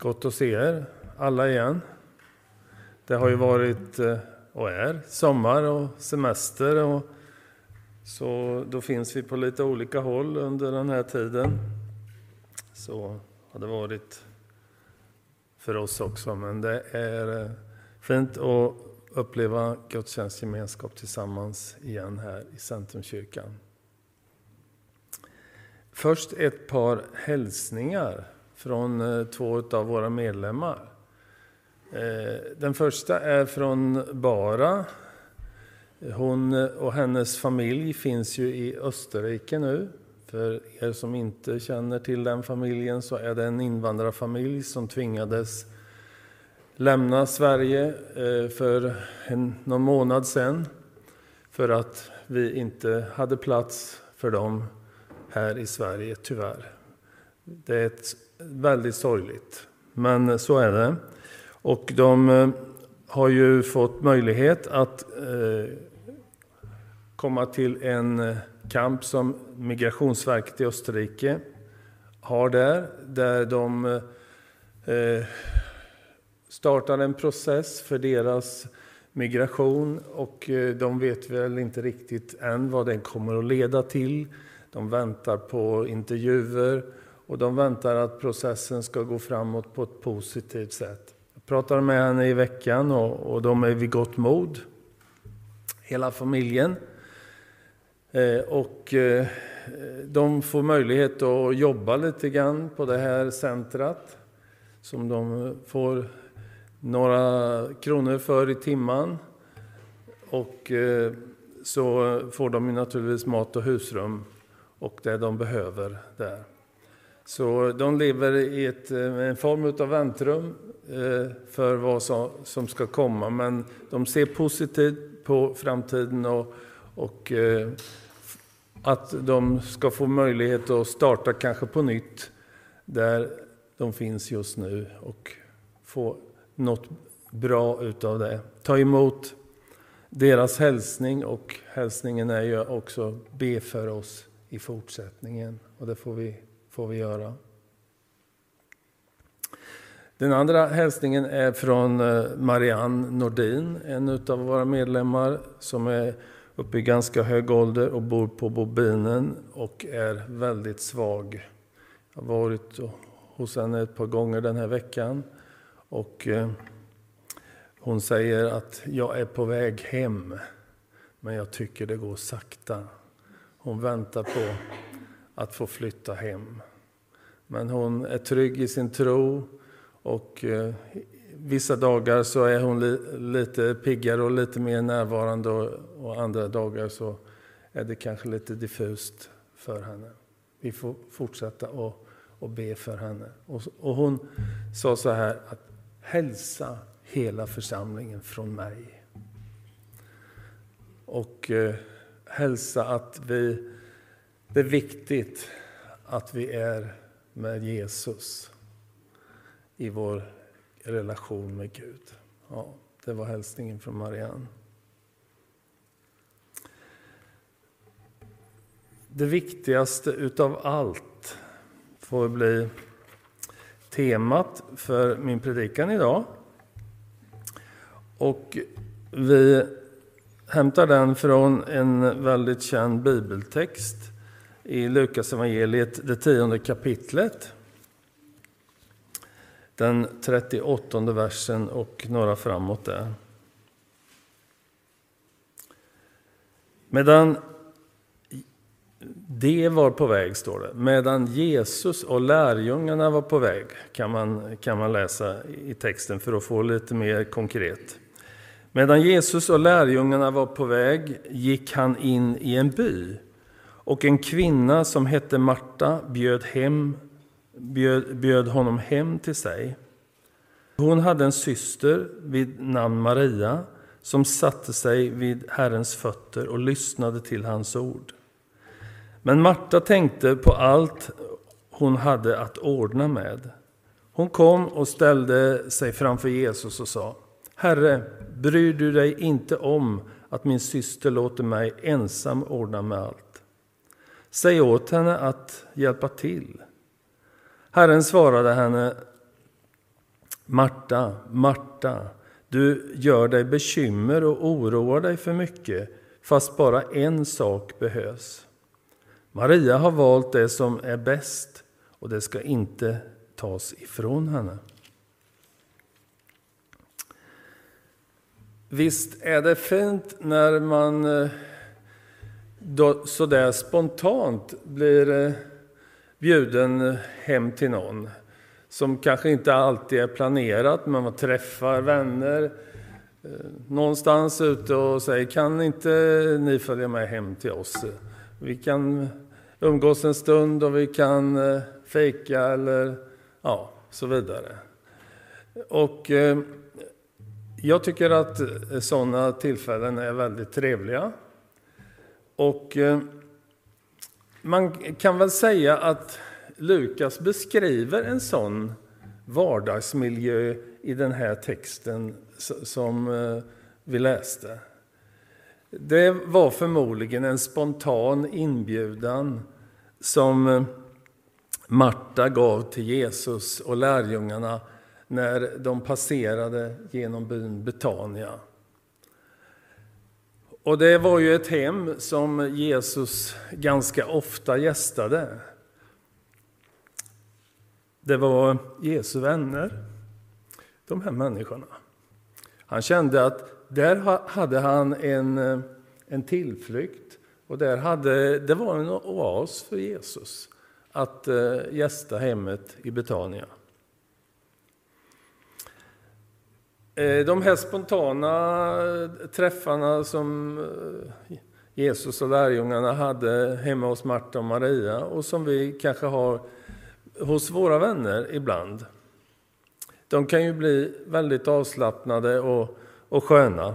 Gott att se er alla igen. Det har ju varit eh, och är sommar och semester och så då finns vi på lite olika håll under den här tiden. Så har det varit för oss också, men det är eh, fint att uppleva gudstjänstgemenskap tillsammans igen här i Centrumkyrkan. Först ett par hälsningar från eh, två av våra medlemmar. Eh, den första är från Bara. Hon eh, och hennes familj finns ju i Österrike nu. För er som inte känner till den familjen så är det en invandrarfamilj som tvingades lämna Sverige för en, någon månad sedan för att vi inte hade plats för dem här i Sverige, tyvärr. Det är ett, väldigt sorgligt, men så är det. Och de eh, har ju fått möjlighet att eh, komma till en eh, kamp som Migrationsverket i Österrike har där, där de startar en process för deras migration och de vet väl inte riktigt än vad den kommer att leda till. De väntar på intervjuer och de väntar att processen ska gå framåt på ett positivt sätt. Jag pratade med henne i veckan och, och de är vid gott mod, hela familjen. Eh, och eh, de får möjlighet att jobba lite grann på det här centret som de får några kronor för i timman. Och eh, så får de naturligtvis mat och husrum och det de behöver där. Så de lever i ett, eh, en form av väntrum eh, för vad som ska komma, men de ser positivt på framtiden och, och eh, att de ska få möjlighet att starta kanske på nytt där de finns just nu och få något bra utav det. Ta emot deras hälsning och hälsningen är ju också be för oss i fortsättningen och det får vi, får vi göra. Den andra hälsningen är från eh, Marianne Nordin, en av våra medlemmar som är uppe i ganska hög ålder och bor på Bobinen och är väldigt svag. Jag har varit hos henne ett par gånger den här veckan och eh, hon säger att jag är på väg hem, men jag tycker det går sakta. Hon väntar på att få flytta hem. Men hon är trygg i sin tro och eh, vissa dagar så är hon li, lite piggare och lite mer närvarande och, och, andra dagar så är det kanske lite diffust för henne. Vi får fortsätta och, och be för henne. Och, och hon sa så här att hälsa hela församlingen från mig. Och eh, hälsa att vi, det är viktigt att vi är med Jesus i vår relation med Gud. Ja, det var hälsningen från Marianne. Det viktigaste utav allt får bli temat för min predikan idag. Och vi hämtar den från en väldigt känd bibeltext i Lukas evangeliet, det tionde kapitlet den 38 versen och några framåt där. Medan det var på väg, står det. Medan Jesus och lärjungarna var på väg, kan man, kan man läsa i texten för att få lite mer konkret. Medan Jesus och lärjungarna var på väg gick han in i en by och en kvinna som hette Marta bjöd hem bjöd, bjöd honom hem till sig. Hon hade en syster vid namn Maria som satte sig vid Herrens fötter och lyssnade till hans ord. Men Marta tänkte på allt hon hade att ordna med. Hon kom och ställde sig framför Jesus och sa Herre, bryr du dig inte om att min syster låter mig ensam ordna med allt? Säg åt henne att hjälpa till. Herren svarade henne, Marta, Marta, du gör dig bekymmer och oroar dig för mycket, fast bara en sak behövs. Maria har valt det som är bäst och det ska inte tas ifrån henne. Visst är det fint när man eh, då, sådär spontant blir eh, bjuden hem till någon som kanske inte alltid är planerat, men man träffar vänner eh, någonstans ute och säger kan inte ni följa med hem till oss? Vi kan umgås en stund och vi kan eh, fejka eller ja, så vidare. Och jag tycker att sådana tillfällen är väldigt trevliga. Och eh, man kan väl säga att Lukas beskriver en sån vardagsmiljö i den här texten som eh, vi läste. Det var förmodligen en spontan inbjudan som eh, Marta gav till Jesus och lärjungarna när de passerade genom byn Betania. Och det var ju ett hem som Jesus ganska ofta gästade. Det var Jesu vänner, de här människorna. Han kände att där hade han en, en tillflykt och där hade, det var en oas för Jesus att eh, gästa hemmet i Betania. Eh, Eh, de här spontana eh, träffarna som eh, Jesus och lärjungarna hade hemma hos Marta och Maria och som vi kanske har hos våra vänner ibland. De kan ju bli väldigt avslappnade och, och sköna.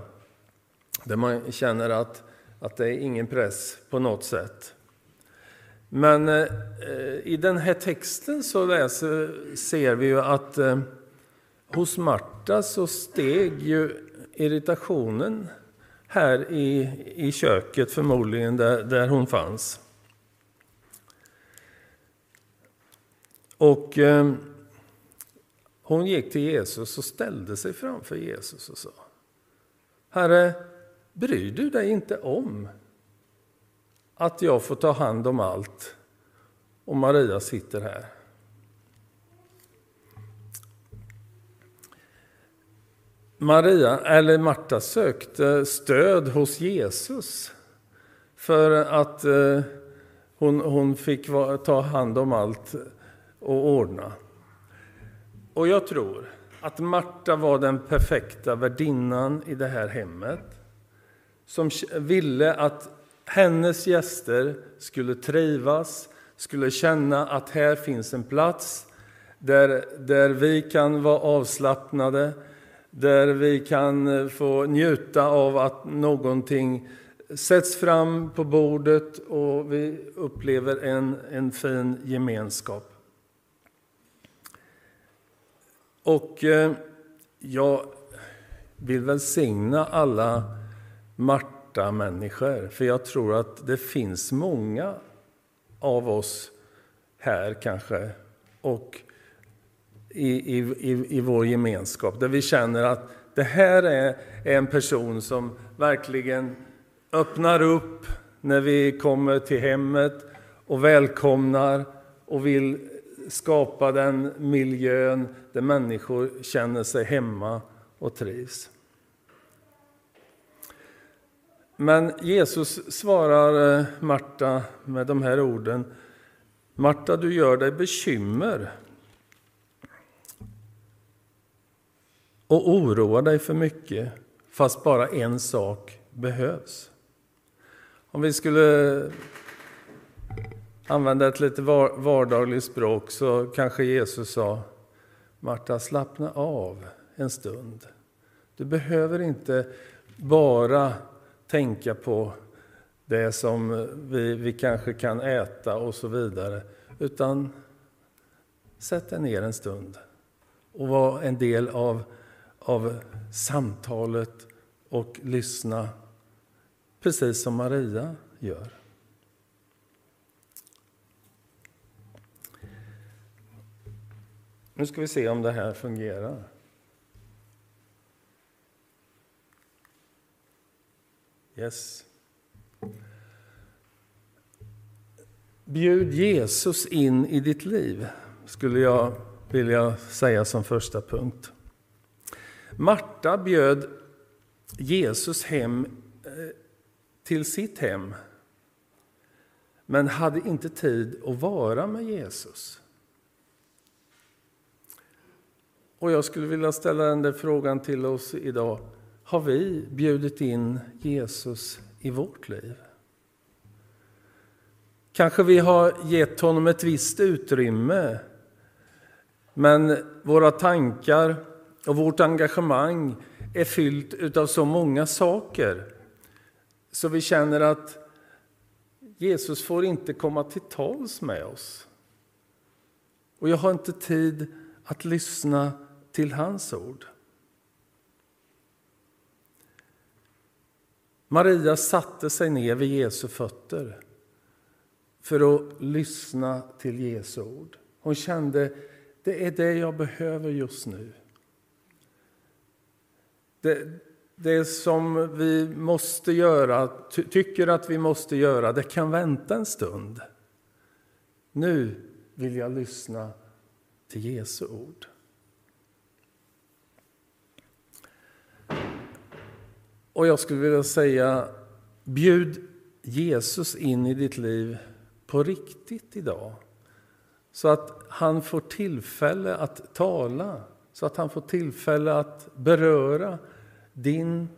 Där man känner att, att det är ingen press på något sätt. Men eh, i den här texten så läser, ser vi ju att eh, hos Marta så steg ju irritationen här i, i köket förmodligen där, där hon fanns. Och eh, hon gick till Jesus och ställde sig framför Jesus och sa Herre, bryr du dig inte om att jag får ta hand om allt och Maria sitter här? Maria, eller Marta sökte stöd hos Jesus för att eh, hon, hon fick ta hand om allt och ordna. Och jag tror att Marta var den perfekta värdinnan i det här hemmet som ville att hennes gäster skulle trivas, skulle känna att här finns en plats där, där vi kan vara avslappnade, där vi kan eh, få njuta av att någonting sätts fram på bordet och vi upplever en, en fin gemenskap. Och eh, jag vill välsigna alla Marta-människor, för jag tror att det finns många av oss här kanske, och i, i, i vår gemenskap. Där vi känner att det här är en person som verkligen öppnar upp när vi kommer till hemmet och välkomnar och vill skapa den miljön där människor känner sig hemma och trivs. Men Jesus svarar eh, Marta med de här orden. Marta, du gör dig bekymmer och oroa dig för mycket fast bara en sak behövs. Om vi skulle använda ett lite vardagligt språk så kanske Jesus sa Marta, slappna av en stund. Du behöver inte bara tänka på det som vi, vi kanske kan äta och så vidare, utan sätt dig ner en stund och var en del av av samtalet och lyssna, precis som Maria gör. Nu ska vi se om det här fungerar. Yes. Bjud Jesus in i ditt liv, skulle jag vilja säga som första punkt. Marta bjöd Jesus hem eh, till sitt hem men hade inte tid att vara med Jesus. Och jag skulle vilja ställa den där frågan till oss idag. Har vi bjudit in Jesus i vårt liv? Kanske vi har gett honom ett visst utrymme men våra tankar och vårt engagemang är fyllt av så många saker så vi känner att Jesus får inte komma till tals med oss. Och jag har inte tid att lyssna till hans ord. Maria satte sig ner vid Jesu fötter för att lyssna till Jesu ord. Hon kände det är det jag behöver just nu. Det, det som vi måste göra, ty tycker att vi måste göra, det kan vänta en stund. Nu vill jag lyssna till Jesu ord. Och jag skulle vilja säga, bjud Jesus in i ditt liv på riktigt idag. Så att han får tillfälle att tala, så att han får tillfälle att beröra din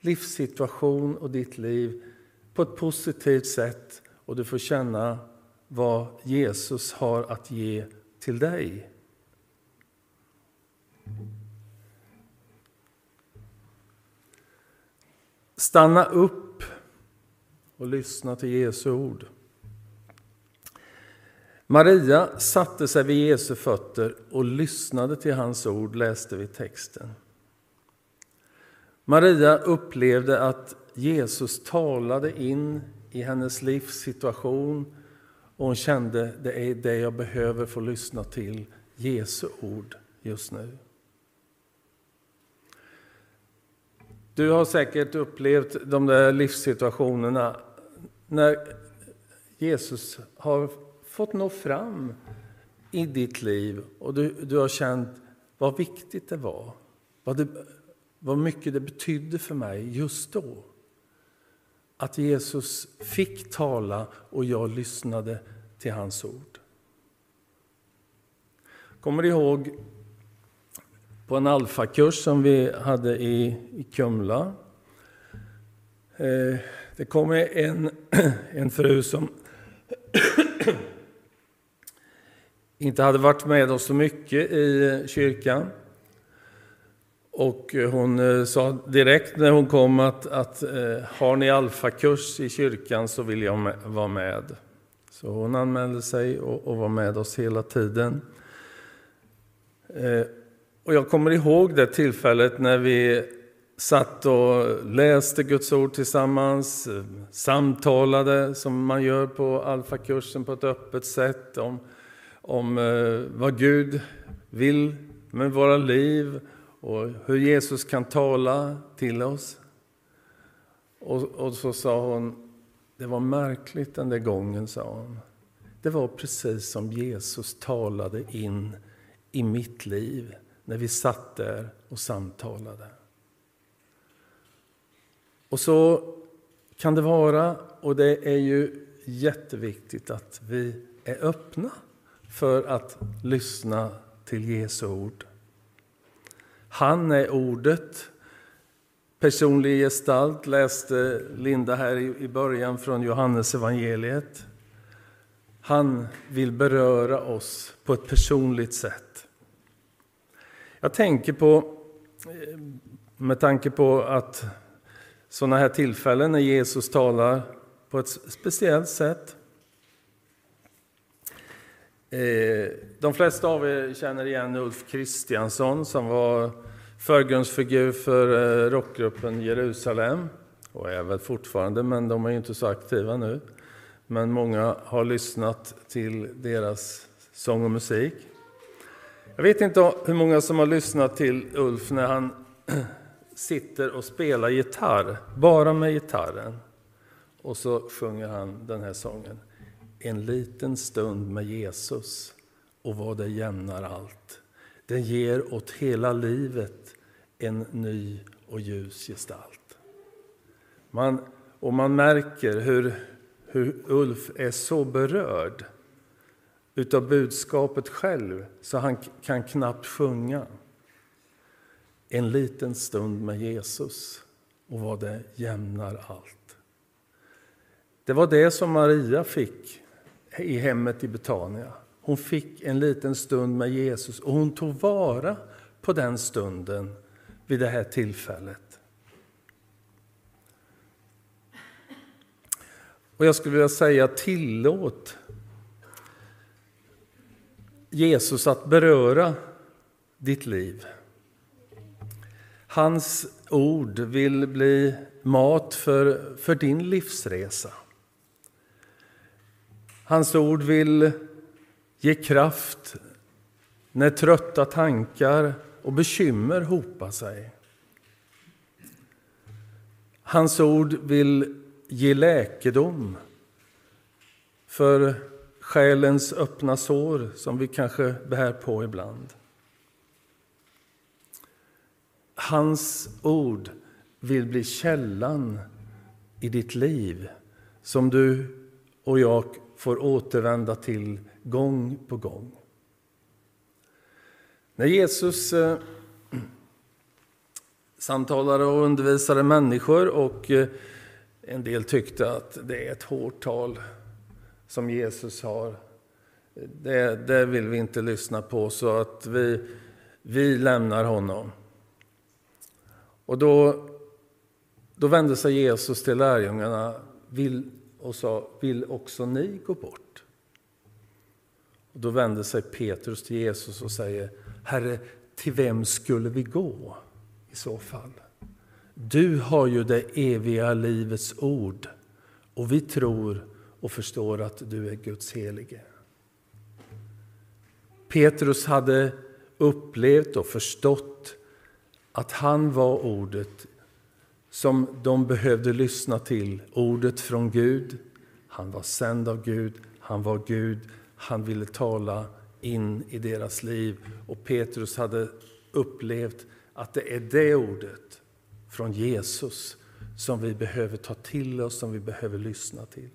livssituation och ditt liv på ett positivt sätt och du får känna vad Jesus har att ge till dig. Stanna upp och lyssna till Jesu ord. Maria satte sig vid Jesu fötter och lyssnade till hans ord, läste vi texten. Maria upplevde att Jesus talade in i hennes livssituation och hon kände det är det jag behöver få lyssna till, Jesu ord just nu. Du har säkert upplevt de där livssituationerna när Jesus har fått nå fram i ditt liv och du, du har känt vad viktigt det var. Vad, det, vad mycket det betydde för mig just då. Att Jesus fick tala och jag lyssnade till hans ord. Kommer ihåg på en alfakurs som vi hade i, i Kumla. Eh, det kom en, en fru som inte hade varit med oss så mycket i eh, kyrkan. Och eh, hon eh, sa direkt när hon kom att, att eh, har ni alfakurs i kyrkan så vill jag vara med. Så hon anmälde sig och, och var med oss hela tiden. Och jag kommer ihåg det tillfället när vi satt och läste Guds ord tillsammans, samtalade som man gör på alfakursen på ett öppet sätt om, om vad Gud vill med våra liv och hur Jesus kan tala till oss. Och, och så sa hon, det var märkligt den där gången, sa hon. Det var precis som Jesus talade in i mitt liv när vi satt där och samtalade. Och så kan det vara, och det är ju jätteviktigt att vi är öppna för att lyssna till Jesu ord. Han är ordet. Personlig gestalt läste Linda här i början från Johannes evangeliet. Han vill beröra oss på ett personligt sätt. Jag tänker på, eh, med tanke på att sådana här tillfällen när Jesus talar på ett speciellt sätt. Eh, de flesta av er känner igen Ulf Kristiansson som var förgrundsfigur för eh, rockgruppen Jerusalem och är väl fortfarande, men de är ju inte så aktiva nu. Men många har lyssnat till deras sång och musik. Jag vet inte hur många som har lyssnat till Ulf när han sitter och spelar gitarr, bara med gitarren. Och så sjunger han den här sången. En liten stund med Jesus och vad det jämnar allt. Den ger åt hela livet en ny och ljus gestalt. Man, och man märker hur, hur Ulf är så berörd utav budskapet själv så han kan knappt sjunga. En liten stund med Jesus och vad det jämnar allt. Det var det som Maria fick i hemmet i Betania. Hon fick en liten stund med Jesus och hon tog vara på den stunden vid det här tillfället. Och jag skulle vilja säga tillåt Jesus att beröra ditt liv. Hans ord vill bli mat för, för din livsresa. Hans ord vill ge kraft när trötta tankar och bekymmer hopar sig. Hans ord vill ge läkedom för själens öppna sår som vi kanske bär på ibland. Hans ord vill bli källan i ditt liv som du och jag får återvända till gång på gång. När Jesus eh, samtalade och undervisade människor och eh, en del tyckte att det är ett hårt tal som Jesus har. Det, det vill vi inte lyssna på, så att vi, vi lämnar honom. Och då, då vände sig Jesus till lärjungarna och sa, vill också ni gå bort? Och då vände sig Petrus till Jesus och säger, Herre, till vem skulle vi gå i så fall? Du har ju det eviga livets ord och vi tror och förstår att du är Guds helige. Petrus hade upplevt och förstått att han var ordet som de behövde lyssna till, ordet från Gud. Han var sänd av Gud, han var Gud, han ville tala in i deras liv. Och Petrus hade upplevt att det är det ordet från Jesus som vi behöver ta till oss, som vi behöver lyssna till.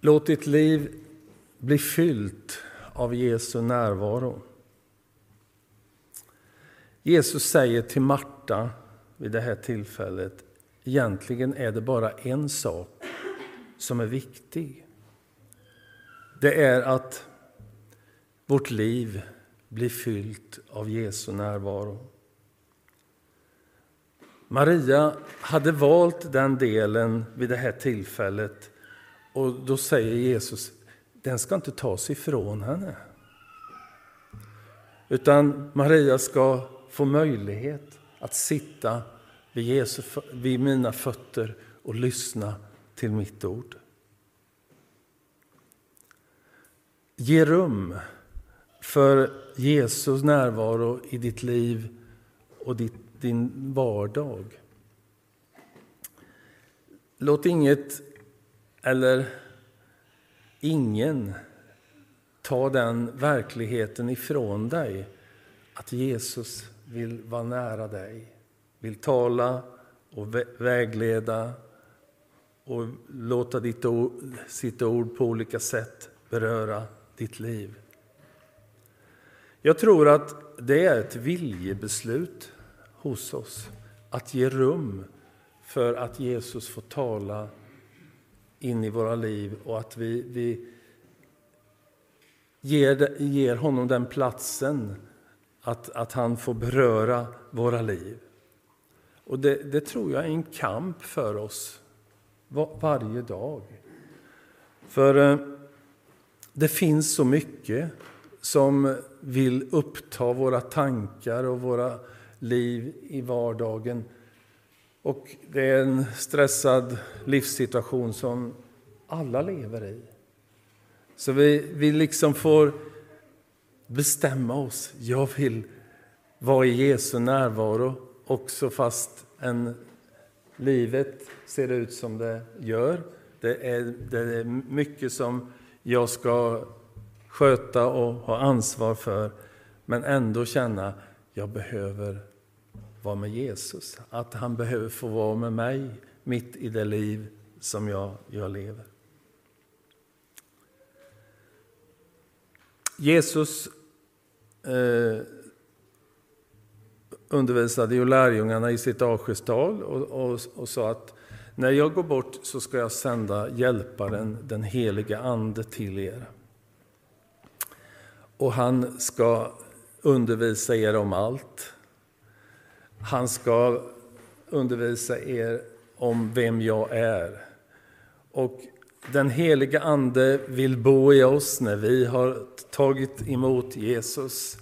Låt ditt liv bli fyllt av Jesu närvaro. Jesus säger till Marta vid det här tillfället, egentligen är det bara en sak som är viktig. Det är att vårt liv blir fyllt av Jesu närvaro. Maria hade valt den delen vid det här tillfället och då säger Jesus, den ska inte tas ifrån henne. Utan Maria ska få möjlighet att sitta vid, Jesu, vid mina fötter och lyssna till mitt ord. Ge rum för Jesus närvaro i ditt liv och ditt, din vardag. Låt inget eller ingen ta den verkligheten ifrån dig att Jesus vill vara nära dig, vill tala och vägleda och låta ditt ord, sitt ord på olika sätt beröra ditt liv. Jag tror att det är ett viljebeslut hos oss att ge rum för att Jesus får tala in i våra liv och att vi, vi ger, ger honom den platsen att, att han får beröra våra liv. Och det, det tror jag är en kamp för oss var, varje dag. För eh, det finns så mycket som vill uppta våra tankar och våra liv i vardagen och det är en stressad livssituation som alla lever i. Så vi, vi liksom får bestämma oss. Jag vill vara i Jesu närvaro också fast en, livet ser ut som det gör. Det är, det är mycket som jag ska sköta och ha ansvar för men ändå känna att jag behöver vara med Jesus. Att han behöver få vara med mig mitt i det liv som jag, jag lever. Jesus eh, undervisade ju lärjungarna i sitt avskedstal och, och, och sa att när jag går bort så ska jag sända hjälparen, den heliga Ande, till er. Och han ska undervisa er om allt. Han ska undervisa er om vem jag är. Och den heliga Ande vill bo i oss när vi har tagit emot Jesus.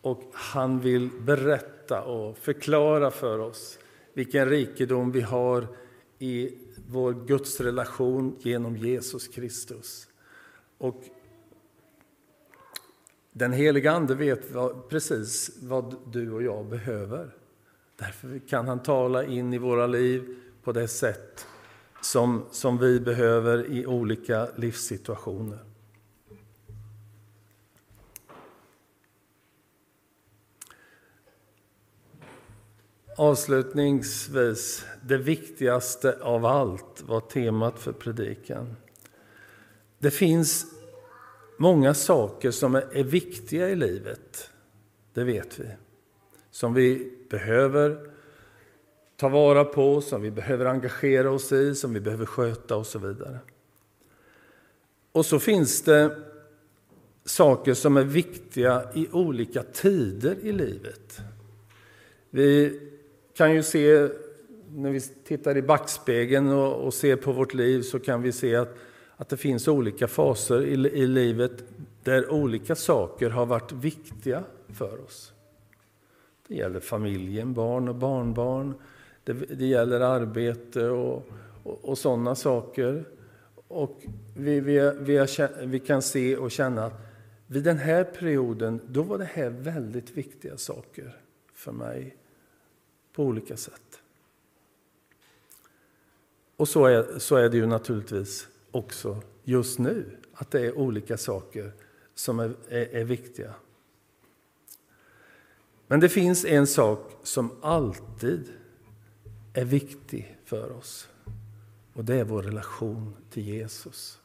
Och han vill berätta och förklara för oss vilken rikedom vi har i vår gudsrelation genom Jesus Kristus. Och den heliga Ande vet vad, precis vad du och jag behöver. Därför kan han tala in i våra liv på det sätt som, som vi behöver i olika livssituationer. Avslutningsvis, det viktigaste av allt var temat för predikan. Det finns många saker som är viktiga i livet, det vet vi. Som vi behöver ta vara på, som vi behöver engagera oss i, som vi behöver sköta och så vidare. Och så finns det saker som är viktiga i olika tider i livet. Vi kan ju se, när vi tittar i backspegeln och, och ser på vårt liv, så kan vi se att, att det finns olika faser i, i livet där olika saker har varit viktiga för oss. Det gäller familjen, barn och barnbarn. Det, det gäller arbete och, och, och sådana saker. Och vi, vi, vi, har, vi, kan se och känna att vid den här perioden, då var det här väldigt viktiga saker för mig på olika sätt. Och så är, så är det ju naturligtvis också just nu, att det är olika saker som är, är, är viktiga. Men det finns en sak som alltid är viktig för oss. Och det är vår relation till Jesus.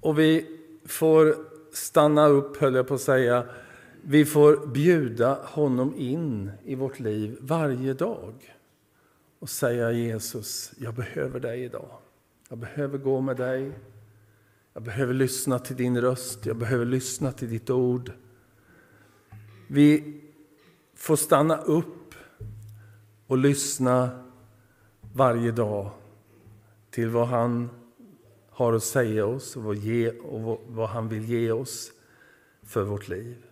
Och vi får stanna upp, höll jag på att säga. Vi får bjuda honom in i vårt liv varje dag och säga Jesus, jag behöver dig idag. Jag behöver gå med dig. Jag behöver lyssna till din röst, jag behöver lyssna till ditt ord. Vi får stanna upp och lyssna varje dag till vad han har att säga oss och vad, ge, och vad han vill ge oss för vårt liv.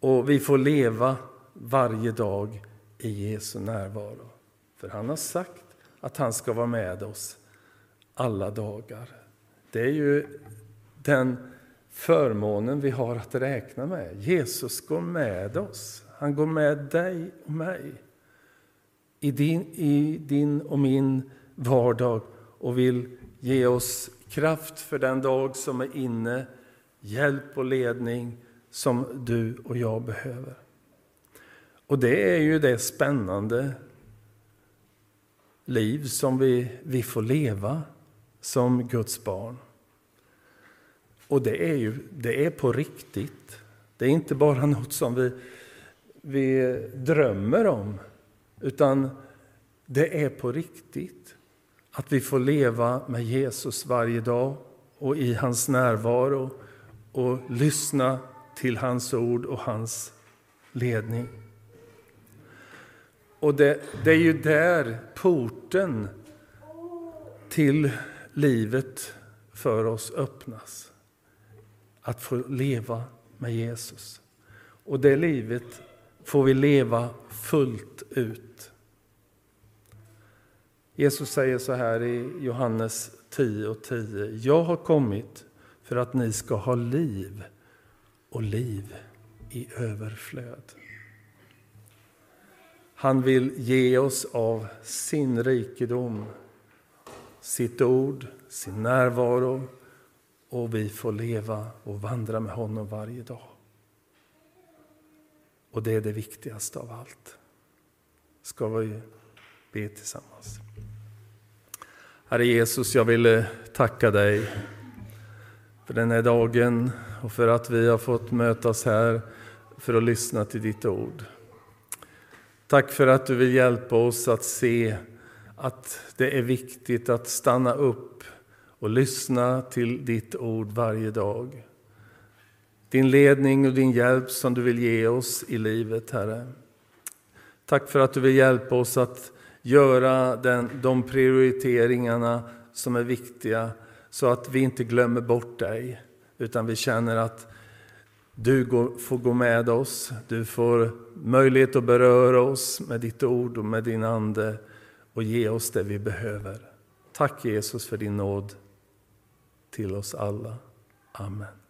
Och vi får leva varje dag i Jesu närvaro. För han har sagt att han ska vara med oss alla dagar. Det är ju den förmånen vi har att räkna med. Jesus går med oss. Han går med dig och mig i din, i din och min vardag och vill ge oss kraft för den dag som är inne, hjälp och ledning som du och jag behöver. Och det är ju det spännande liv som vi, vi får leva som Guds barn. Och det är ju det är på riktigt. Det är inte bara något som vi, vi drömmer om, utan det är på riktigt. Att vi får leva med Jesus varje dag och i hans närvaro och lyssna till hans ord och hans ledning. Och det, det är ju där porten till livet för oss öppnas att få leva med Jesus. Och det livet får vi leva fullt ut. Jesus säger så här i Johannes 10 och 10. Jag har kommit för att ni ska ha liv och liv i överflöd. Han vill ge oss av sin rikedom, sitt ord, sin närvaro och vi får leva och vandra med honom varje dag. Och det är det viktigaste av allt. Ska vi be tillsammans. Herre Jesus, jag vill eh, tacka dig för den här dagen och för att vi har fått mötas här för att lyssna till ditt ord. Tack för att du vill hjälpa oss att se att det är viktigt att stanna upp och lyssna till ditt ord varje dag. Din ledning och din hjälp som du vill ge oss i livet, Herre. Tack för att du vill hjälpa oss att göra den, de prioriteringarna som är viktiga så att vi inte glömmer bort dig utan vi känner att du går, får gå med oss, du får möjlighet att beröra oss med ditt ord och med din ande och ge oss det vi behöver. Tack Jesus för din nåd till oss alla. Amen.